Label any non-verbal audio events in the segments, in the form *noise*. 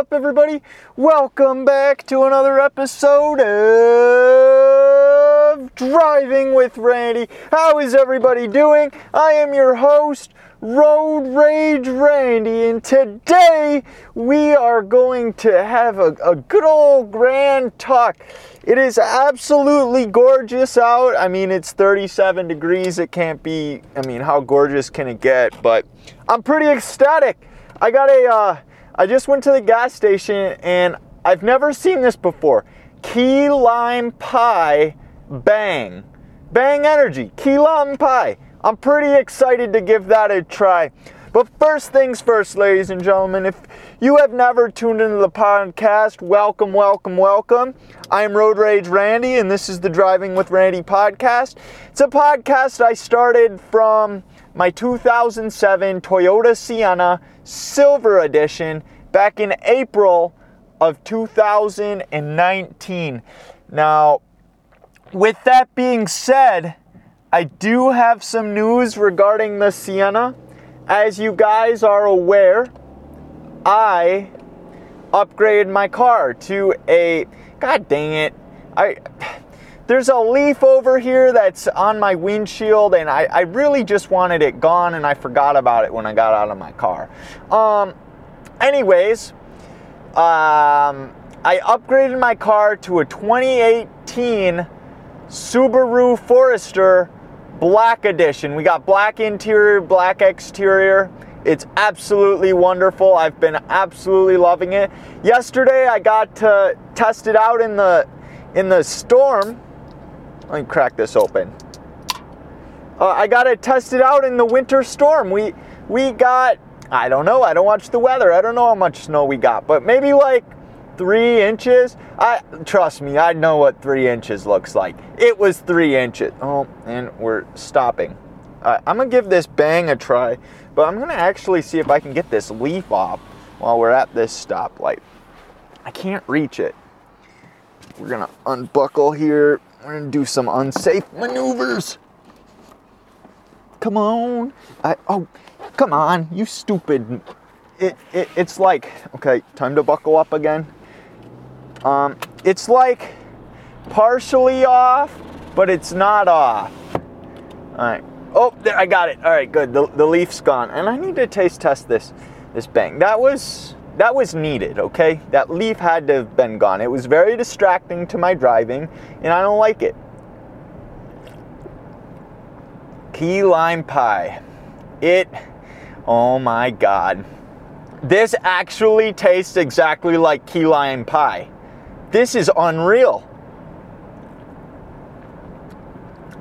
up, everybody? Welcome back to another episode of Driving with Randy. How is everybody doing? I am your host, Road Rage Randy, and today we are going to have a, a good old grand talk. It is absolutely gorgeous out. I mean, it's 37 degrees. It can't be, I mean, how gorgeous can it get? But I'm pretty ecstatic. I got a, uh, I just went to the gas station and I've never seen this before. Key lime pie bang. Bang energy, key lime pie. I'm pretty excited to give that a try. But first things first, ladies and gentlemen, if you have never tuned into the podcast, welcome, welcome, welcome. I'm Road Rage Randy, and this is the Driving with Randy podcast. It's a podcast I started from my 2007 Toyota Sienna Silver Edition back in April of 2019. Now, with that being said, I do have some news regarding the Sienna. As you guys are aware, I upgraded my car to a god dang it. I there's a leaf over here that's on my windshield and I, I really just wanted it gone and I forgot about it when I got out of my car. Um anyways, um I upgraded my car to a 2018 Subaru Forester Black Edition. We got black interior, black exterior. It's absolutely wonderful. I've been absolutely loving it. Yesterday I got to test it out in the in the storm. Let me crack this open. Uh, I got to test it out in the winter storm. We we got I don't know. I don't watch the weather. I don't know how much snow we got, but maybe like three inches. I trust me, I know what three inches looks like. It was three inches. Oh, and we're stopping. Uh, I'm gonna give this bang a try, but I'm gonna actually see if I can get this leaf off while we're at this stoplight. I can't reach it. We're gonna unbuckle here. We're gonna do some unsafe maneuvers. Come on. I, oh, come on, you stupid. It, it, it's like, okay, time to buckle up again. Um, it's like partially off, but it's not off. All right. Oh, there, I got it. All right, good. The, the leaf's gone, and I need to taste test this this bang. That was that was needed. Okay, that leaf had to have been gone. It was very distracting to my driving, and I don't like it. Key lime pie. It. Oh my God. This actually tastes exactly like key lime pie. This is unreal.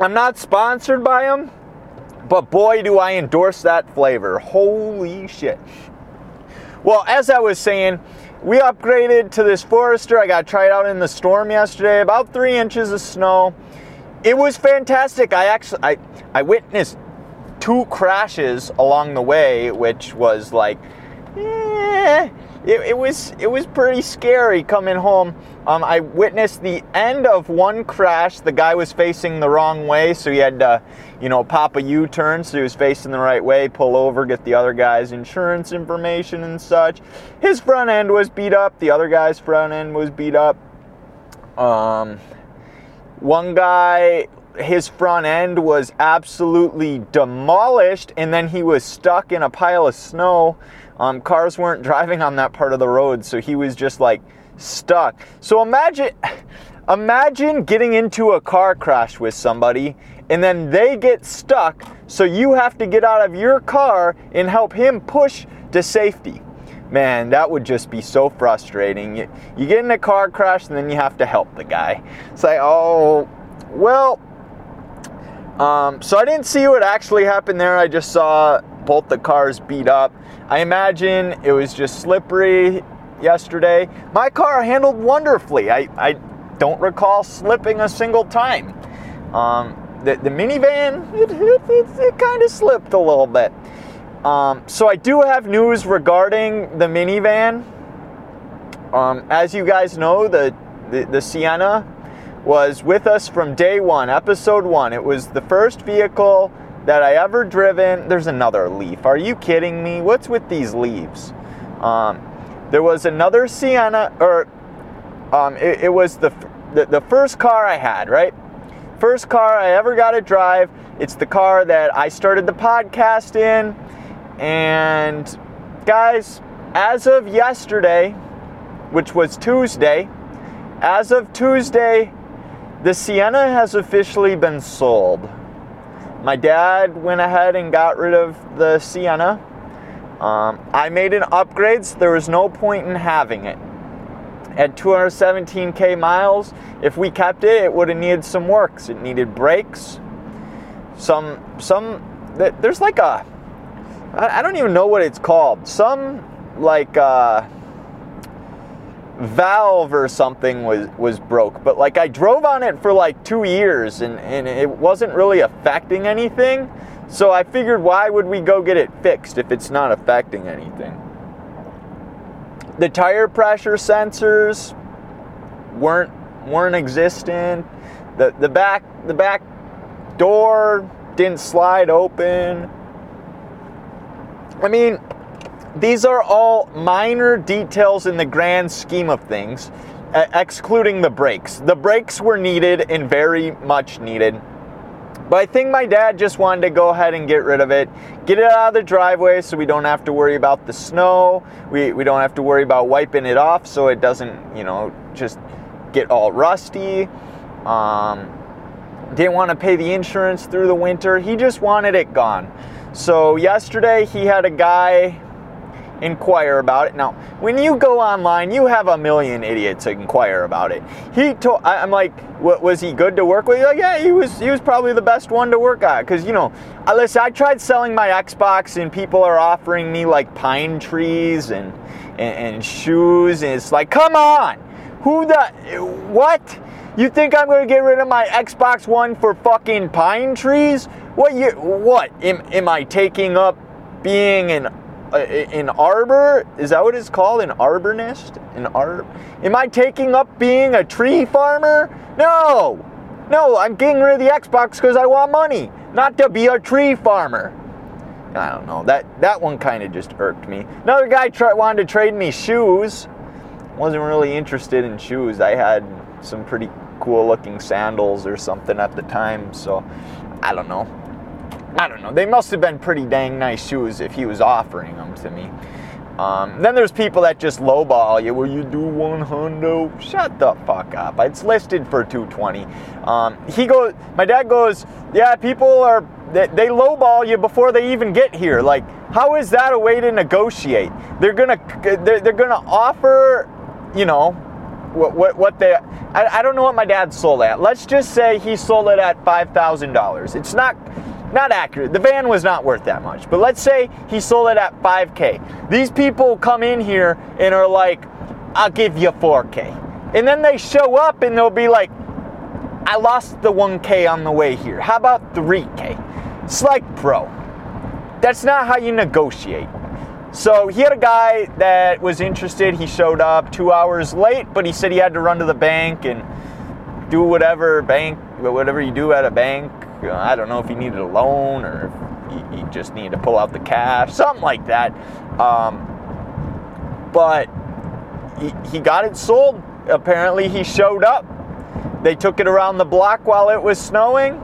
I'm not sponsored by them, but boy, do I endorse that flavor. Holy shit. Well, as I was saying, we upgraded to this Forester. I got tried out in the storm yesterday, about three inches of snow. It was fantastic. I actually I, I witnessed two crashes along the way, which was like, eh, it, it, was it was pretty scary coming home. Um, I witnessed the end of one crash. The guy was facing the wrong way, so he had to, you know, pop a U-turn, so he was facing the right way, pull over, get the other guy's insurance information and such. His front end was beat up. The other guy's front end was beat up. Um, one guy his front end was absolutely demolished and then he was stuck in a pile of snow um, cars weren't *laughs* driving on that part of the road so he was just like stuck. So imagine imagine getting into a car crash with somebody and then they get stuck so you have to get out of your car and help him push to safety. Man that would just be so frustrating. You, you get in a car crash and then you have to help the guy. It's like oh well um, so I didn't see what actually happened there. I just saw both the cars beat up. I imagine it was just slippery yesterday. My car handled wonderfully. I, I don't recall slipping a single time. Um, the, the minivan, *laughs* it, it, it, it kind of slipped a little bit. Um, so I do have news regarding the minivan. Um, as you guys know, the, the, the Sienna was with us from day one, episode one. It was the first vehicle that I ever driven. There's another leaf. Are you kidding me? What's with these leaves? Um, There was another Sienna, or um, it, it was the, the the first car I had, right? First car I ever got to drive. It's the car that I started the podcast in. And guys, as of yesterday, which was Tuesday, as of Tuesday, the Sienna has officially been sold. My dad went ahead and got rid of the Sienna. Um, I made an upgrade, so there was no point in having it. At 217k miles, if we kept it, it would have needed some works. It needed brakes, some some. There's like a, I don't even know what it's called. Some like. Uh, valve or something was was broke but like i drove on it for like two years and and it wasn't really affecting anything so i figured why would we go get it fixed if it's not affecting anything? The tire pressure sensors weren't weren't existent. The the back the back door didn't slide open. I mean these are all minor details in the grand scheme of things, excluding the brakes. The brakes were needed and very much needed. But I think my dad just wanted to go ahead and get rid of it, get it out of the driveway so we don't have to worry about the snow. We, we don't have to worry about wiping it off so it doesn't, you know, just get all rusty. Um, didn't want to pay the insurance through the winter. He just wanted it gone. So yesterday he had a guy inquire about it. Now, when you go online, you have a million idiots inquire about it. He told, I'm like, what, was he good to work with? He's like, yeah, he was. He was probably the best one to work at. Cause you know, I listen. I tried selling my Xbox, and people are offering me like pine trees and and, and shoes, and it's like, come on, who the what? You think I'm to get rid of my Xbox One for fucking pine trees? What you what? Am, am I taking up being an Uh, an arbor? Is that what it's called? An arborist? An arb? Am i taking up being a tree farmer? No! No i'm getting rid of the xbox because i want money not to be a tree farmer. I don't know. That that one kind of just irked me. Another guy wanted to trade me shoes. Wasn't really interested in shoes. I had some pretty cool looking sandals or something at the time so i don't know I don't know. They must have been pretty dang nice shoes if he was offering them to me. Um, then there's people that just lowball you. Will you do one hundo? Shut the fuck up. It's listed for 220. Um, he goes. My dad goes. Yeah, people are. They, they lowball you before they even get here. Like, how is that a way to negotiate? They're gonna. They're, they're gonna offer. You know, what what, what they. I, I don't know what my dad sold at. Let's just say he sold it at five thousand dollars. It's not not accurate. The van was not worth that much. But let's say he sold it at 5K. These people come in here and are like, I'll give you 4K. And then they show up and they'll be like, I lost the 1K on the way here. How about 3K? It's like, bro, that's not how you negotiate. So he had a guy that was interested. He showed up two hours late, but he said he had to run to the bank and do whatever bank, whatever you do at a bank I don't know if he needed a loan or if he, just needed to pull out the cash, something like that. Um, but he, he got it sold. Apparently, he showed up. They took it around the block while it was snowing.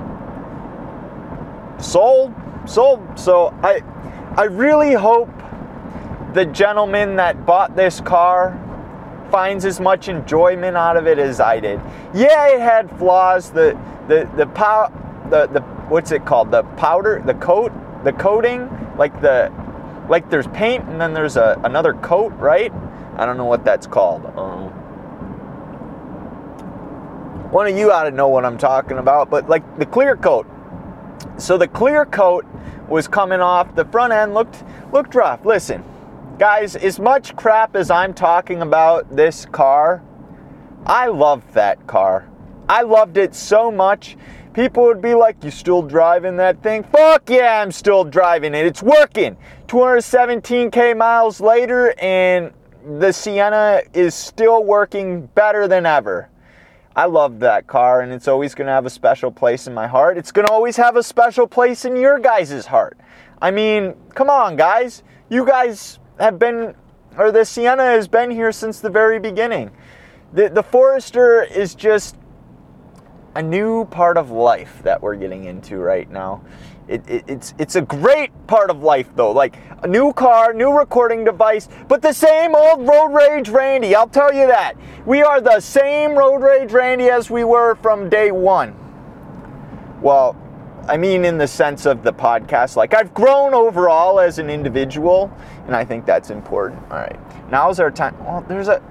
Sold, sold. So I, I really hope the gentleman that bought this car finds as much enjoyment out of it as I did. Yeah, it had flaws. The the the power the the what's it called? The powder, the coat, the coating, like the like there's paint and then there's a another coat, right? I don't know what that's called. Um, one of you ought to know what I'm talking about, but like the clear coat. So the clear coat was coming off. The front end looked looked rough. Listen, guys, as much crap as I'm talking about this car, I loved that car. I loved it so much people would be like, You still driving that thing? Fuck yeah, I'm still driving it. It's working. 217k miles later, and the Sienna is still working better than ever. I love that car, and it's always going to have a special place in my heart. It's going to always have a special place in your guys' heart. I mean, come on, guys. You guys have been or the Sienna has been here since the very beginning. The, the Forester is just a new part of life that we're getting into right now. It, it, it's it's a great part of life though, like a new car, new recording device, but the same old road rage Randy. I'll tell you that we are the same road rage Randy as we were from day one. Well, I mean in the sense of the podcast. Like I've grown overall as an individual, and I think that's important. All right, now's our time. Well, there's a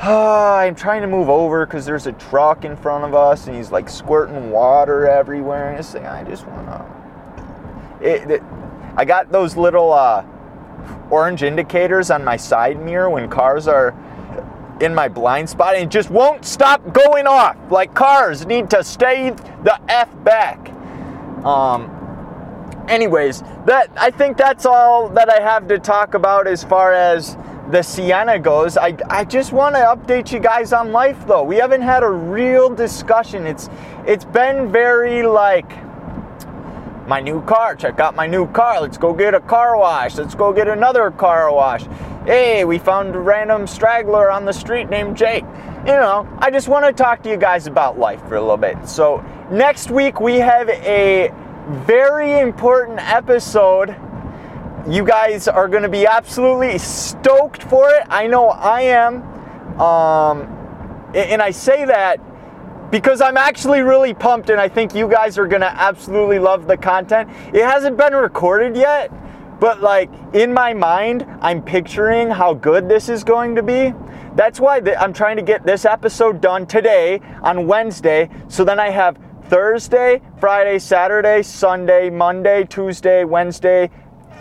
I'm trying to move over because there's a truck in front of us and he's like squirting water everywhere. And it's like, I just want to. It, it, I got those little uh, orange indicators on my side mirror when cars are in my blind spot and it just won't stop going off. Like cars need to stay the F back. Um, anyways, that I think that's all that I have to talk about as far as the Sienna goes, I, I just want to update you guys on life though. We haven't had a real discussion. It's it's been very like my new car, check out my new car. Let's go get a car wash. Let's go get another car wash. Hey, we found a random straggler on the street named Jake. You know, I just want to talk to you guys about life for a little bit. So, next week we have a very important episode you guys are going to be absolutely stoked for it. I know I am. Um, and I say that because I'm actually really pumped and I think you guys are going to absolutely love the content. It hasn't been recorded yet, but like in my mind, I'm picturing how good this is going to be. That's why I'm trying to get this episode done today on Wednesday so then I have Thursday, Friday, Saturday, Sunday, Monday, Tuesday, Wednesday,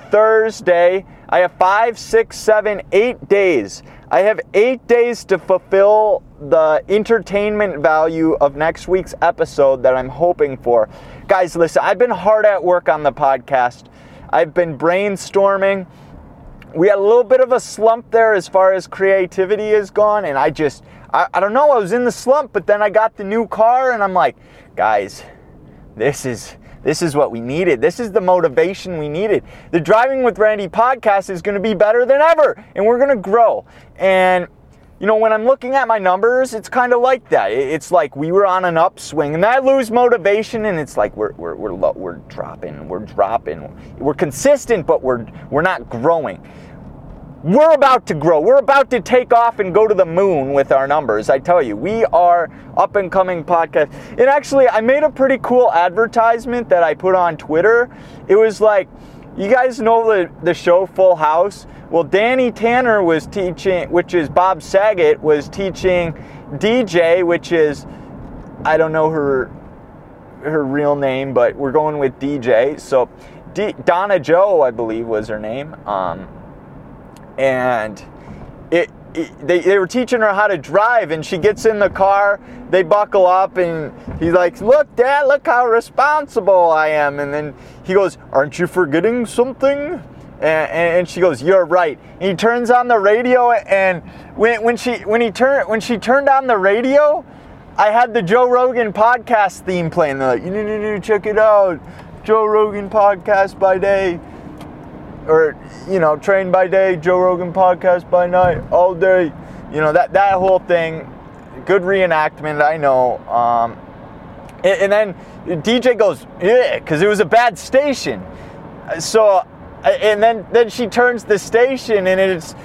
Thursday. I have five, six, seven, eight days. I have eight days to fulfill the entertainment value of next week's episode that I'm hoping for. Guys, listen, I've been hard at work on the podcast. I've been brainstorming. We had a little bit of a slump there as far as creativity is gone, and I just, I, I don't know, I was in the slump, but then I got the new car, and I'm like, guys, this is this is what we needed. This is the motivation we needed. The Driving with Randy podcast is going to be better than ever, and we're going to grow. And you know, when I'm looking at my numbers, it's kind of like that. It's like we were on an upswing, and I lose motivation, and it's like we're we're we're, we're dropping, we're dropping. We're consistent, but we're we're not growing we're about to grow. We're about to take off and go to the moon with our numbers. I tell you, we are up and coming podcast. And actually, I made a pretty cool advertisement that I put on Twitter. It was like, you guys know the, the show Full House? Well, Danny Tanner was teaching, which is Bob Saget, was teaching DJ, which is, I don't know her her real name, but we're going with DJ. So D- Donna Jo, I believe, was her name. Um, and it, it, they, they were teaching her how to drive and she gets in the car they buckle up and he's like look dad look how responsible i am. And then he goes aren't you forgetting something? And, and she goes you're right. And he turns on the radio and when, when she when he turned when she turned on the radio i had the joe rogan podcast theme playing. They're like you need to check it out. Joe rogan podcast by day or you know, train by day, Joe Rogan podcast by night, all day. You know that that whole thing, good reenactment. I know. Um, and, and then DJ goes, yeah, because it was a bad station. So, and then then she turns the station and it's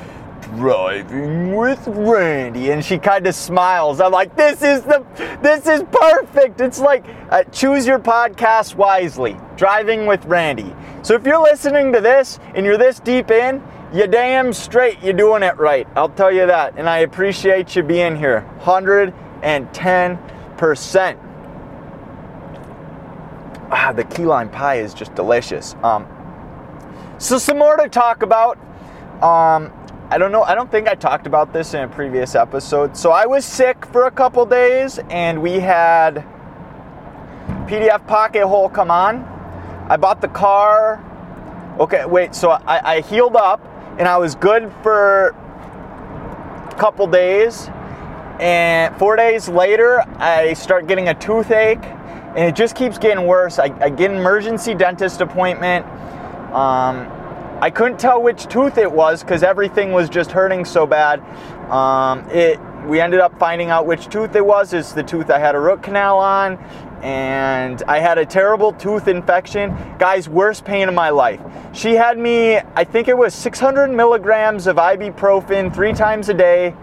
driving with Randy, and she kind of smiles. I'm like, this is the, this is perfect. It's like uh, choose your podcast wisely. Driving with Randy. So if you're listening to this and you're this deep in, you damn straight you're doing it right. I'll tell you that, and I appreciate you being here. Hundred and ten percent. Ah, the key lime pie is just delicious. Um, so some more to talk about. Um, I don't know. I don't think I talked about this in a previous episode. So I was sick for a couple days, and we had PDF Pocket Hole come on. I bought the car. Okay, wait. So I, I healed up, and I was good for a couple days. And four days later, I start getting a toothache, and it just keeps getting worse. I, I get an emergency dentist appointment. Um, I couldn't tell which tooth it was because everything was just hurting so bad. Um, it we ended up finding out which tooth it was. It's the tooth I had a root canal on, and I had a terrible tooth infection. Guys, worst pain of my life. She had me, I think it was 600 milligrams of ibuprofen three times a day,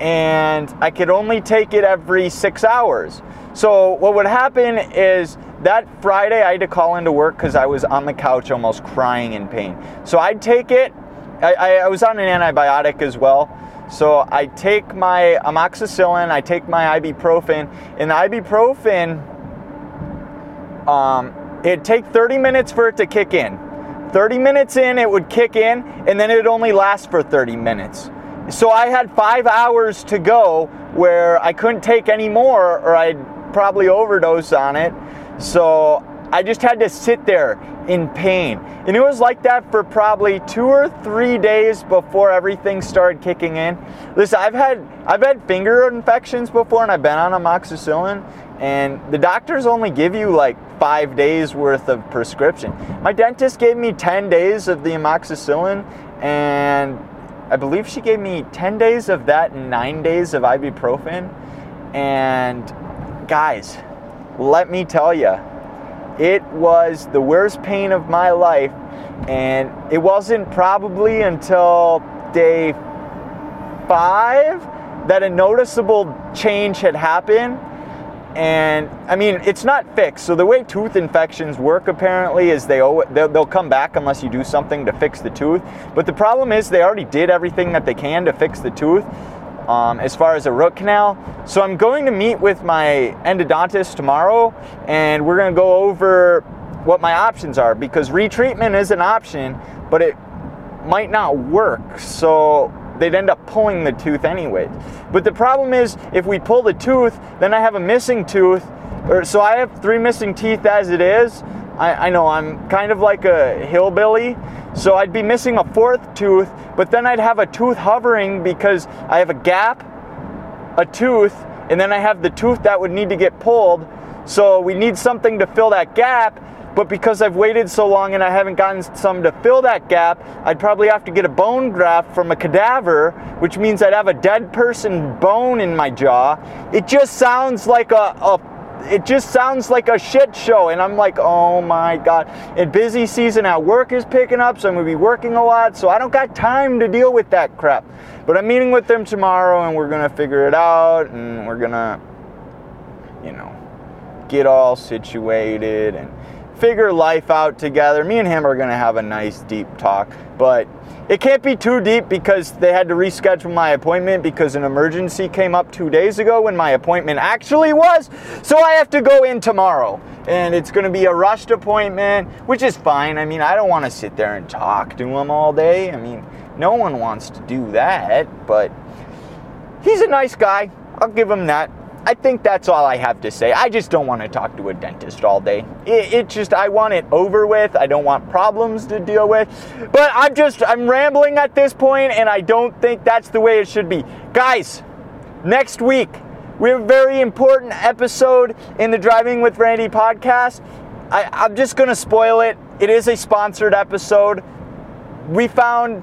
and I could only take it every six hours. So, what would happen is that Friday I had to call into work because I was on the couch almost crying in pain. So, I'd take it. I, I, was on an antibiotic as well. So I take my amoxicillin, I take my ibuprofen, and the ibuprofen, um, it'd take 30 minutes for it to kick in. 30 minutes in, it would kick in, and then it'd only last for 30 minutes. So I had five hours to go where I couldn't take any more, or I'd probably overdose on it. So I just had to sit there in pain. And it was like that for probably two or three days before everything started kicking in. Listen, I've had I've had finger infections before and I've been on amoxicillin and the doctors only give you like five days worth of prescription. My dentist gave me 10 days of the amoxicillin and I believe she gave me 10 days of that and nine days of ibuprofen. And guys, let me tell you, it was the worst pain of my life, and it wasn't probably until day five that a noticeable change had happened. And I mean, it's not fixed. So the way tooth infections work apparently is they they'll come back unless you do something to fix the tooth. But the problem is they already did everything that they can to fix the tooth um, as far as a root canal. So I'm going to meet with my endodontist tomorrow and we're going to go over what my options are because retreatment is an option, but it might not work. So they'd end up pulling the tooth anyway. But the problem is if we pull the tooth, then I have a missing tooth. Or, so I have three missing teeth as it is. I, I know I'm kind of like a hillbilly, so I'd be missing a fourth tooth, but then I'd have a tooth hovering because I have a gap, a tooth, and then I have the tooth that would need to get pulled. So we need something to fill that gap. But because I've waited so long and I haven't gotten some to fill that gap, I'd probably have to get a bone graft from a cadaver, which means I'd have a dead person bone in my jaw. It just sounds like a, a it just sounds like a shit show. And I'm like, oh my God. And busy season at work is picking up, so I'm gonna be working a lot, so I don't got time to deal with that crap. But I'm meeting with them tomorrow and we're gonna figure it out and we're gonna, you know, get all situated and figure life out together. Me and him are gonna have a nice deep talk, but it can't be too deep because they had to reschedule my appointment because an emergency came up two days ago when my appointment actually was. So I have to go in tomorrow. And it's going to be a rushed appointment, which is fine. I mean, I don't want to sit there and talk to him all day. I mean, no one wants to do that, but he's a nice guy. I'll give him that. I think that's all I have to say. I just don't want to talk to a dentist all day. It, it, just, I want it over with. I don't want problems to deal with. But I'm just, I'm rambling at this point, and I don't think that's the way it should be. Guys, next week, we have a very important episode in the Driving with Randy podcast. I, I'm just going to spoil it. It is a sponsored episode. We found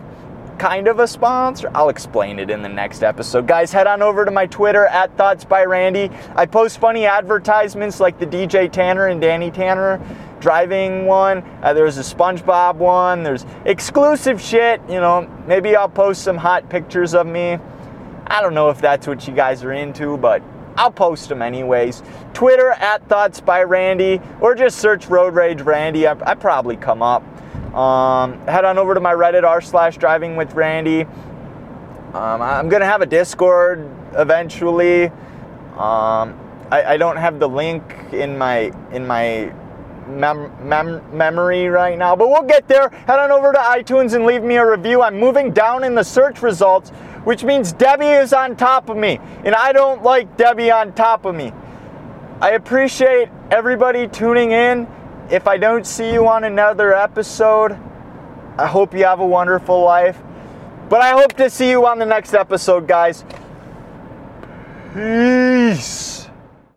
kind of a sponsor. I'll explain it in the next episode. Guys, head on over to my Twitter at Thoughts by Randy. I post funny advertisements like the DJ Tanner and Danny Tanner driving one. Uh, there's a SpongeBob one. There's exclusive shit. You know, maybe I'll post some hot pictures of me. I don't know if that's what you guys are into, but I'll post them anyways. Twitter at Thoughts by Randy, or just search Road Rage Randy. I, I probably come up. Um, head on over to my Reddit r slash driving with Randy. Um, I'm gonna have a Discord eventually. Um, I, I, don't have the link in my in my mem- mem- memory right now, but we'll get there. Head on over to iTunes and leave me a review. I'm moving down in the search results, which means Debbie is on top of me, and I don't like Debbie on top of me. I appreciate everybody tuning in if I don't see you on another episode, I hope you have a wonderful life. But I hope to see you on the next episode, guys. Peace.